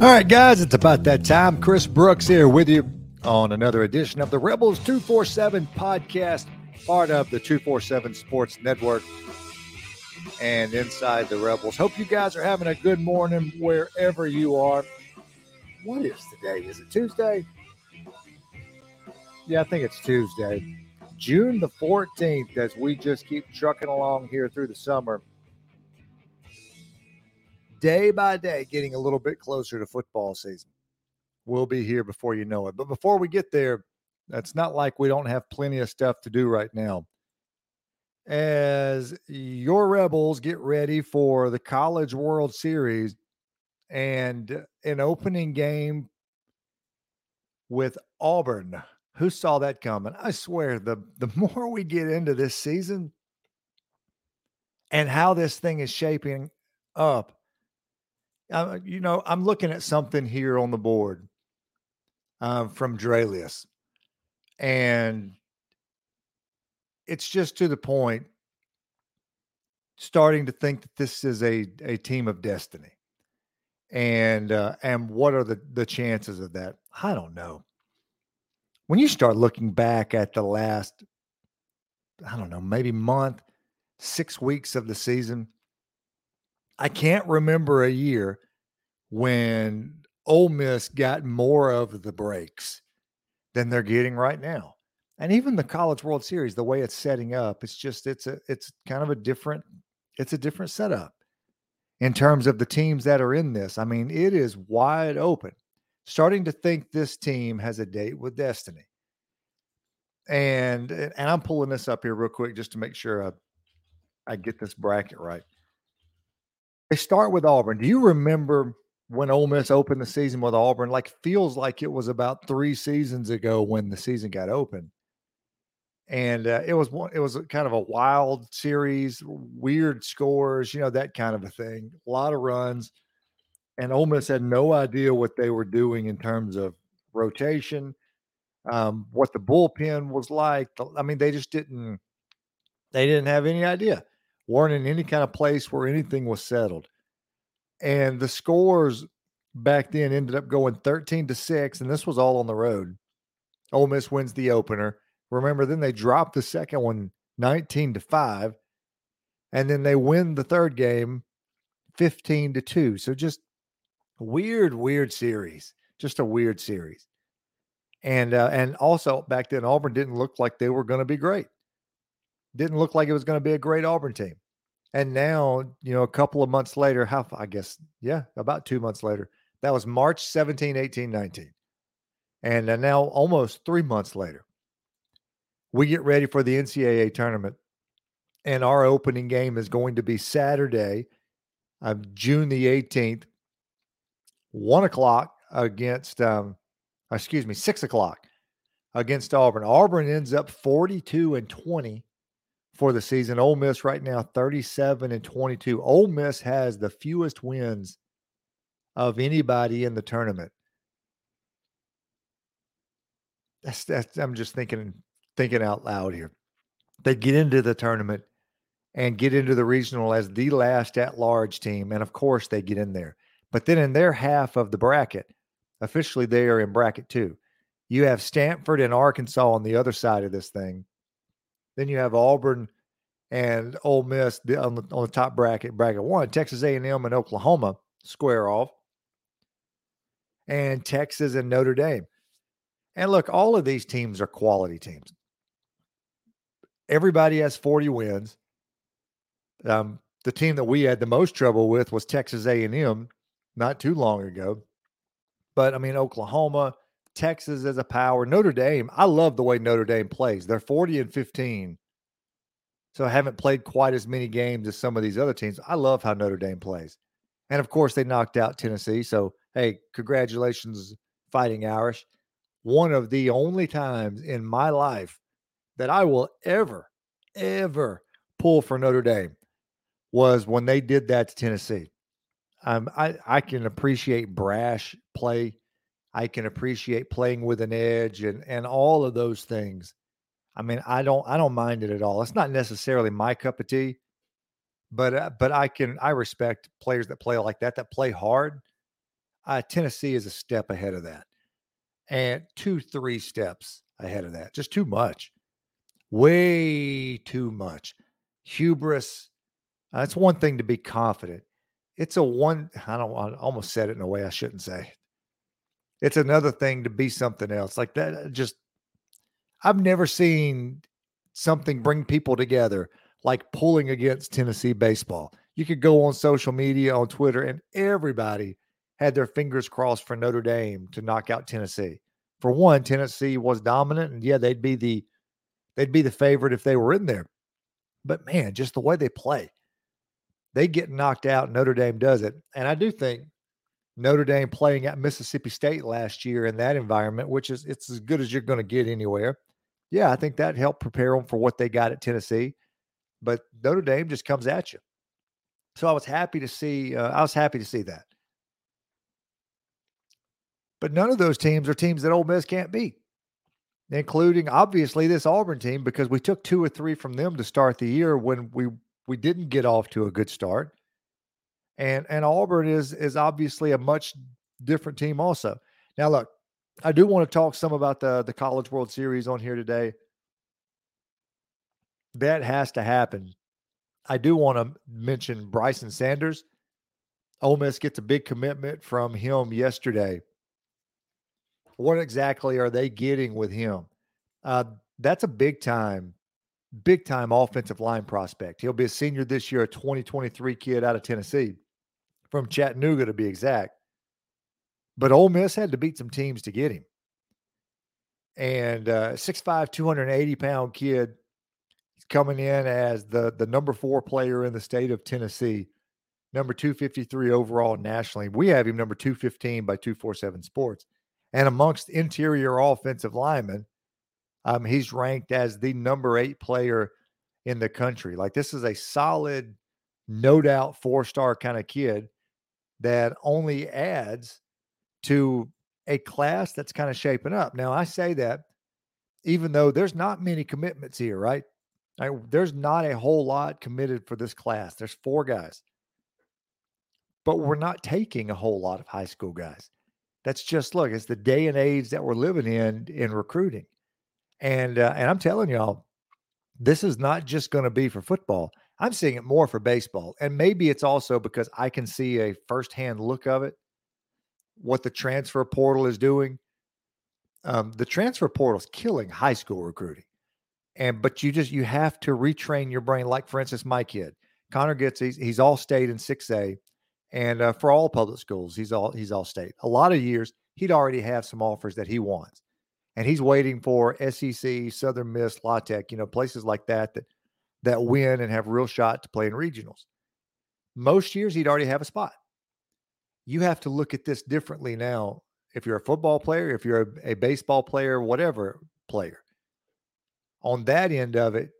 All right, guys, it's about that time. Chris Brooks here with you on another edition of the Rebels 247 podcast, part of the 247 Sports Network and Inside the Rebels. Hope you guys are having a good morning wherever you are. What is today? Is it Tuesday? Yeah, I think it's Tuesday. June the 14th, as we just keep trucking along here through the summer day by day getting a little bit closer to football season. We'll be here before you know it. But before we get there, it's not like we don't have plenty of stuff to do right now. As your Rebels get ready for the College World Series and an opening game with Auburn. Who saw that coming? I swear, the, the more we get into this season and how this thing is shaping up, uh, you know, I'm looking at something here on the board uh, from Dralius, and it's just to the point. Starting to think that this is a a team of destiny, and uh, and what are the the chances of that? I don't know. When you start looking back at the last, I don't know, maybe month, six weeks of the season, I can't remember a year when Ole Miss got more of the breaks than they're getting right now. And even the College World Series, the way it's setting up, it's just it's a it's kind of a different it's a different setup in terms of the teams that are in this. I mean, it is wide open. Starting to think this team has a date with destiny. And and I'm pulling this up here real quick just to make sure I, I get this bracket right. They start with Auburn. Do you remember when Ole Miss opened the season with Auburn? Like feels like it was about three seasons ago when the season got open, and uh, it was one. It was kind of a wild series, weird scores, you know that kind of a thing. A lot of runs, and Ole Miss had no idea what they were doing in terms of rotation, um, what the bullpen was like. I mean, they just didn't. They didn't have any idea weren't in any kind of place where anything was settled. And the scores back then ended up going 13 to 6, and this was all on the road. Ole Miss wins the opener. Remember, then they dropped the second one 19 to 5. And then they win the third game 15 to 2. So just weird, weird series. Just a weird series. And uh, and also back then Auburn didn't look like they were going to be great didn't look like it was going to be a great Auburn team. And now, you know, a couple of months later, how I guess, yeah, about two months later, that was March 17, 18, 19. And now, almost three months later, we get ready for the NCAA tournament. And our opening game is going to be Saturday, uh, June the 18th, one o'clock against, um, excuse me, six o'clock against Auburn. Auburn ends up 42 and 20 for the season. Ole Miss right now 37 and 22. Ole Miss has the fewest wins of anybody in the tournament. That's that's I'm just thinking thinking out loud here. They get into the tournament and get into the regional as the last at large team and of course they get in there. But then in their half of the bracket, officially they are in bracket 2. You have Stanford and Arkansas on the other side of this thing then you have Auburn and Ole Miss on the, on the top bracket, bracket one. Texas A&M and Oklahoma square off, and Texas and Notre Dame. And look, all of these teams are quality teams. Everybody has 40 wins. Um, the team that we had the most trouble with was Texas A&M not too long ago. But I mean, Oklahoma, Texas as a power. Notre Dame, I love the way Notre Dame plays. They're 40 and 15. So I haven't played quite as many games as some of these other teams. I love how Notre Dame plays. And of course, they knocked out Tennessee. So, hey, congratulations, Fighting Irish. One of the only times in my life that I will ever, ever pull for Notre Dame was when they did that to Tennessee. Um, I, I can appreciate brash play I can appreciate playing with an edge and and all of those things. I mean, I don't I don't mind it at all. It's not necessarily my cup of tea, but uh, but I can I respect players that play like that that play hard. Uh, Tennessee is a step ahead of that, and two, three steps ahead of that. Just too much, way too much hubris. It's one thing to be confident. It's a one. I don't. I almost said it in a way I shouldn't say. It's another thing to be something else like that. Uh, just I've never seen something bring people together like pulling against Tennessee baseball. You could go on social media, on Twitter, and everybody had their fingers crossed for Notre Dame to knock out Tennessee. For one, Tennessee was dominant, and yeah, they'd be the they'd be the favorite if they were in there. But man, just the way they play, they get knocked out. Notre Dame does it, and I do think Notre Dame playing at Mississippi State last year in that environment, which is it's as good as you're going to get anywhere. Yeah, I think that helped prepare them for what they got at Tennessee. But Notre Dame just comes at you. So I was happy to see. Uh, I was happy to see that. But none of those teams are teams that Ole Miss can't beat, including obviously this Auburn team because we took two or three from them to start the year when we we didn't get off to a good start and and Auburn is is obviously a much different team also. Now look, I do want to talk some about the the College World Series on here today. That has to happen. I do want to mention Brycen Sanders. Ole Miss gets a big commitment from him yesterday. What exactly are they getting with him? Uh, that's a big time, big time offensive line prospect. He'll be a senior this year, a 2023 kid out of Tennessee from Chattanooga to be exact. But Ole Miss had to beat some teams to get him. And uh, 6'5, 280 pound kid coming in as the, the number four player in the state of Tennessee, number 253 overall nationally. We have him number 215 by 247 Sports. And amongst interior offensive linemen, um, he's ranked as the number eight player in the country. Like this is a solid, no doubt four star kind of kid that only adds to a class that's kind of shaping up. Now, I say that even though there's not many commitments here, right? I, there's not a whole lot committed for this class. There's four guys, but we're not taking a whole lot of high school guys. That's just look, it's the day and age that we're living in in recruiting, and uh, and I'm telling y'all, this is not just going to be for football. I'm seeing it more for baseball. And maybe it's also because I can see a firsthand look of it, what the transfer portal is doing. Um, the transfer portal is killing high school recruiting. And but you just you have to retrain your brain. Like for instance, my kid, Connor gets he's, he's all state in 6A. And uh, for all public schools, he's all he's all state. A lot of years he'd already have some offers that he wants. And he's waiting for SEC, Southern Miss, La Tech, you know, places like that that that win and have real shot to play in regionals. Most years he'd already have a spot. You have to look at this differently now. If you're a football player, if you're a, a baseball player, whatever player, on that end of it,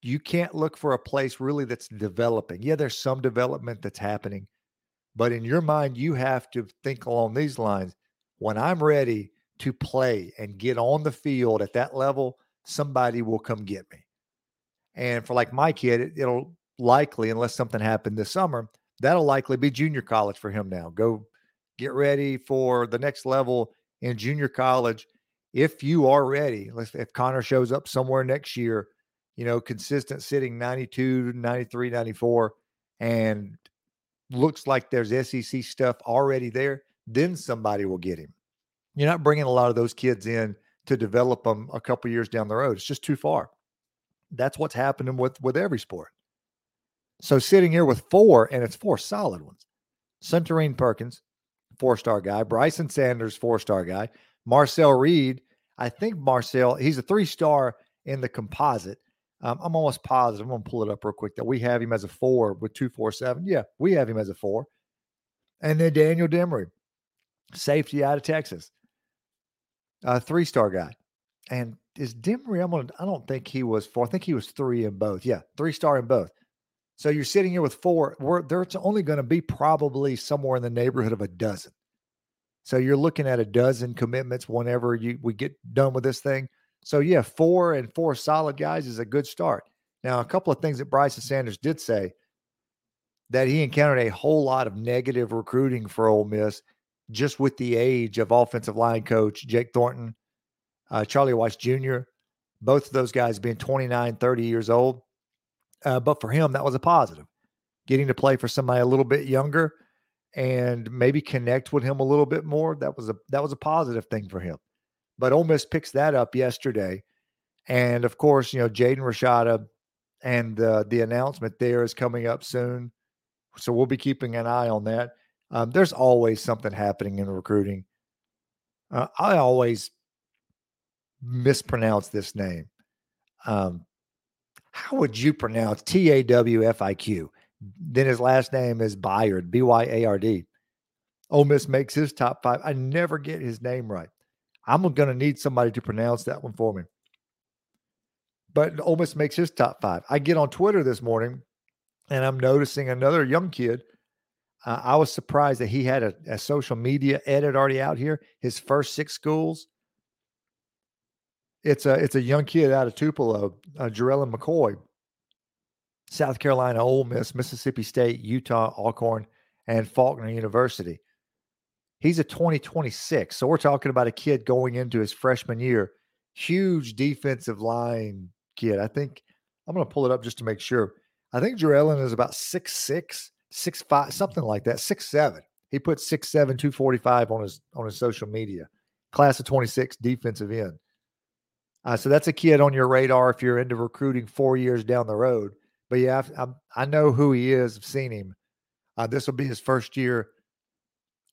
you can't look for a place really that's developing. Yeah, there's some development that's happening, but in your mind, you have to think along these lines. When I'm ready to play and get on the field at that level, somebody will come get me. And for like my kid, it, it'll likely, unless something happened this summer, that'll likely be junior college for him now. Go get ready for the next level in junior college. If you are ready, if Connor shows up somewhere next year, you know, consistent sitting 92, 93, 94, and looks like there's SEC stuff already there, then somebody will get him. You're not bringing a lot of those kids in to develop them a couple years down the road. It's just too far that's what's happening with with every sport. So sitting here with four, and it's four solid ones. Suntarine Perkins, four star guy. Brycen Sanders, four star guy. Marcel Reed, I think Marcel, he's a three star in the composite. Um, I'm almost positive. I'm going to pull it up real quick that we have him as a four with 247. Yeah, we have him as a four. And then Daniel Demery, safety out of Texas, a three star guy. And is Demery? I'm gonna. I don't think he was four. I think he was three in both. Yeah, three star in both. So you're sitting here with four. Where there's only going to be probably somewhere in the neighborhood of a dozen. So you're looking at a dozen commitments whenever you we get done with this thing. So yeah, four and four solid guys is a good start. Now, a couple of things that Brycen Sanders did say that he encountered a whole lot of negative recruiting for Ole Miss just with the age of offensive line coach Jake Thornton, uh, Charlie Weis Jr., both of those guys being 29, 30 years old. Uh, but for him, that was a positive. Getting to play for somebody a little bit younger and maybe connect with him a little bit more. That was a that was a positive thing for him. But Ole Miss picks that up yesterday, and of course, you know Jaden Rashada and uh, the announcement there is coming up soon. So we'll be keeping an eye on that. Um, there's always something happening in recruiting. Uh, I always mispronounce this name. Um, how would you pronounce T A W F I Q? Then his last name is Byard, B Y A R D. Ole Miss makes his top five. I never get his name right. I'm going to need somebody to pronounce that one for me. But Ole Miss makes his top five. I get on Twitter this morning and I'm noticing another young kid. Uh, I was surprised that he had a, a, social media edit already out here. His first six schools. It's a it's a young kid out of Tupelo, uh, McCoy. South Carolina, Ole Miss, Mississippi State, Utah, Alcorn, and Faulkner University. He's a 2026. So we're talking about a kid going into his freshman year. Huge defensive line kid. I think I'm going to pull it up just to make sure. I think Jarellin is about six six, six five, something like that, six seven. He put six seven, two forty five on his on his social media. Class of 26 defensive end. Uh, so that's a kid on your radar if you're into recruiting four years down the road. But yeah, I, I know who he is. I've seen him. Uh, this will be his first year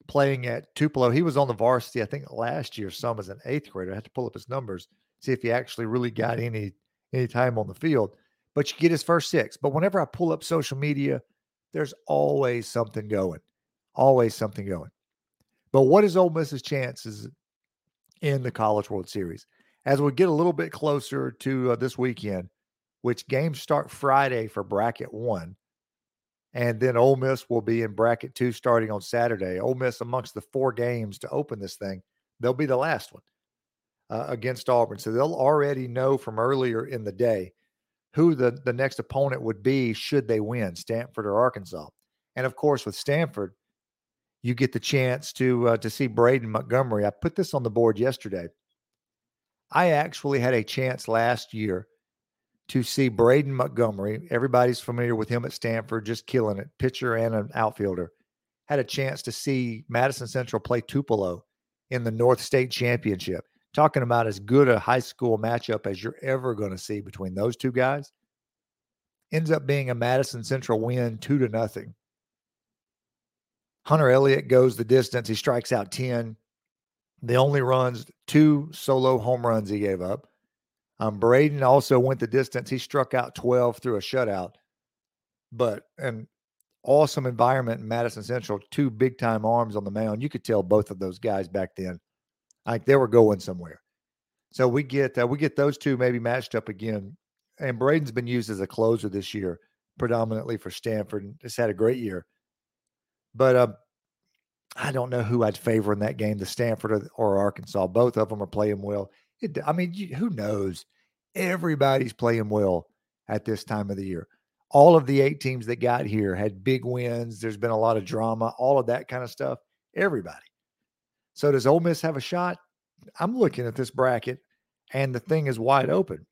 playing at Tupelo. He was on the varsity, I think, last year. Some as an eighth grader. I had to pull up his numbers, see if he actually really got any any time on the field. But you get his first six. But whenever I pull up social media, there's always something going, always something going. But what is Ole Miss's chances in the College World Series? As we get a little bit closer to uh, this weekend, which games start Friday for bracket one. And then Ole Miss will be in bracket two starting on Saturday. Ole Miss, amongst the four games to open this thing, they'll be the last one uh, against Auburn. So they'll already know from earlier in the day who the, the next opponent would be should they win, Stanford or Arkansas. And of course, with Stanford, you get the chance to uh, to see Braden Montgomery. I put this on the board yesterday. I actually had a chance last year to see Braden Montgomery. Everybody's familiar with him at Stanford, just killing it, pitcher and an outfielder. Had a chance to see Madison Central play Tupelo in the North State Championship. Talking about as good a high school matchup as you're ever going to see between those two guys. Ends up being a Madison Central win, two to nothing. Hunter Elliott goes the distance. He strikes out 10. The only runs, two solo home runs he gave up. Um, Braden also went the distance. He struck out 12 through a shutout, but an awesome environment in Madison Central. Two big time arms on the mound. You could tell both of those guys back then, like they were going somewhere. So we get uh, we get those two maybe matched up again. And Braden's been used as a closer this year, predominantly for Stanford. And has had a great year. But uh, I don't know who I'd favor in that game, the Stanford or, or Arkansas. Both of them are playing well. It, I mean, you, who knows? Everybody's playing well at this time of the year. All of the eight teams that got here had big wins. There's been a lot of drama, all of that kind of stuff. Everybody. So does Ole Miss have a shot? I'm looking at this bracket, and the thing is wide open.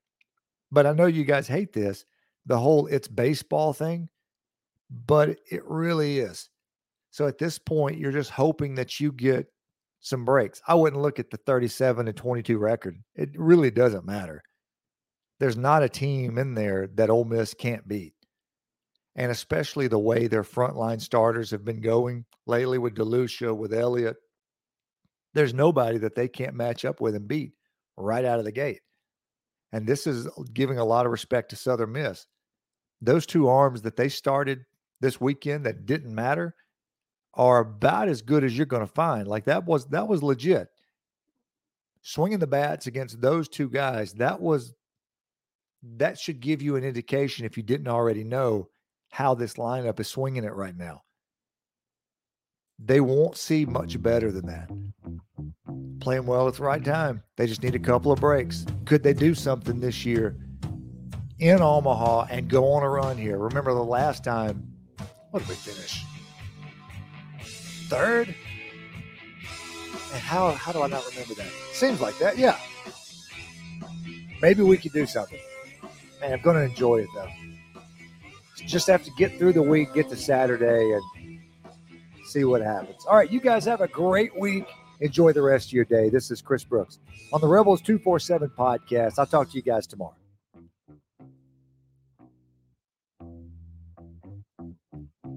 But I know you guys hate this, the whole it's baseball thing, but it really is. So at this point, you're just hoping that you get some breaks. I wouldn't look at the 37 and 22 record. It really doesn't matter. There's not a team in there that Ole Miss can't beat. And especially the way their frontline starters have been going lately with DeLucia, with Elliott. There's nobody that they can't match up with and beat right out of the gate. And this is giving a lot of respect to Southern Miss. Those two arms that they started this weekend that didn't matter – are about as good as you're going to find. Like that was that was legit. Swinging the bats against those two guys, that was that should give you an indication if you didn't already know how this lineup is swinging it right now. They won't see much better than that. Playing well at the right time. They just need a couple of breaks. Could they do something this year in Omaha and go on a run here? Remember the last time, what did we finish? Third. And how how do I not remember that? Seems like that, yeah. Maybe we could do something. Man, I'm to enjoy it though. Just have to get through the week, get to Saturday, and see what happens. All right, you guys have a great week. Enjoy the rest of your day. This is Chris Brooks on the Rebels 247 podcast. I'll talk to you guys tomorrow.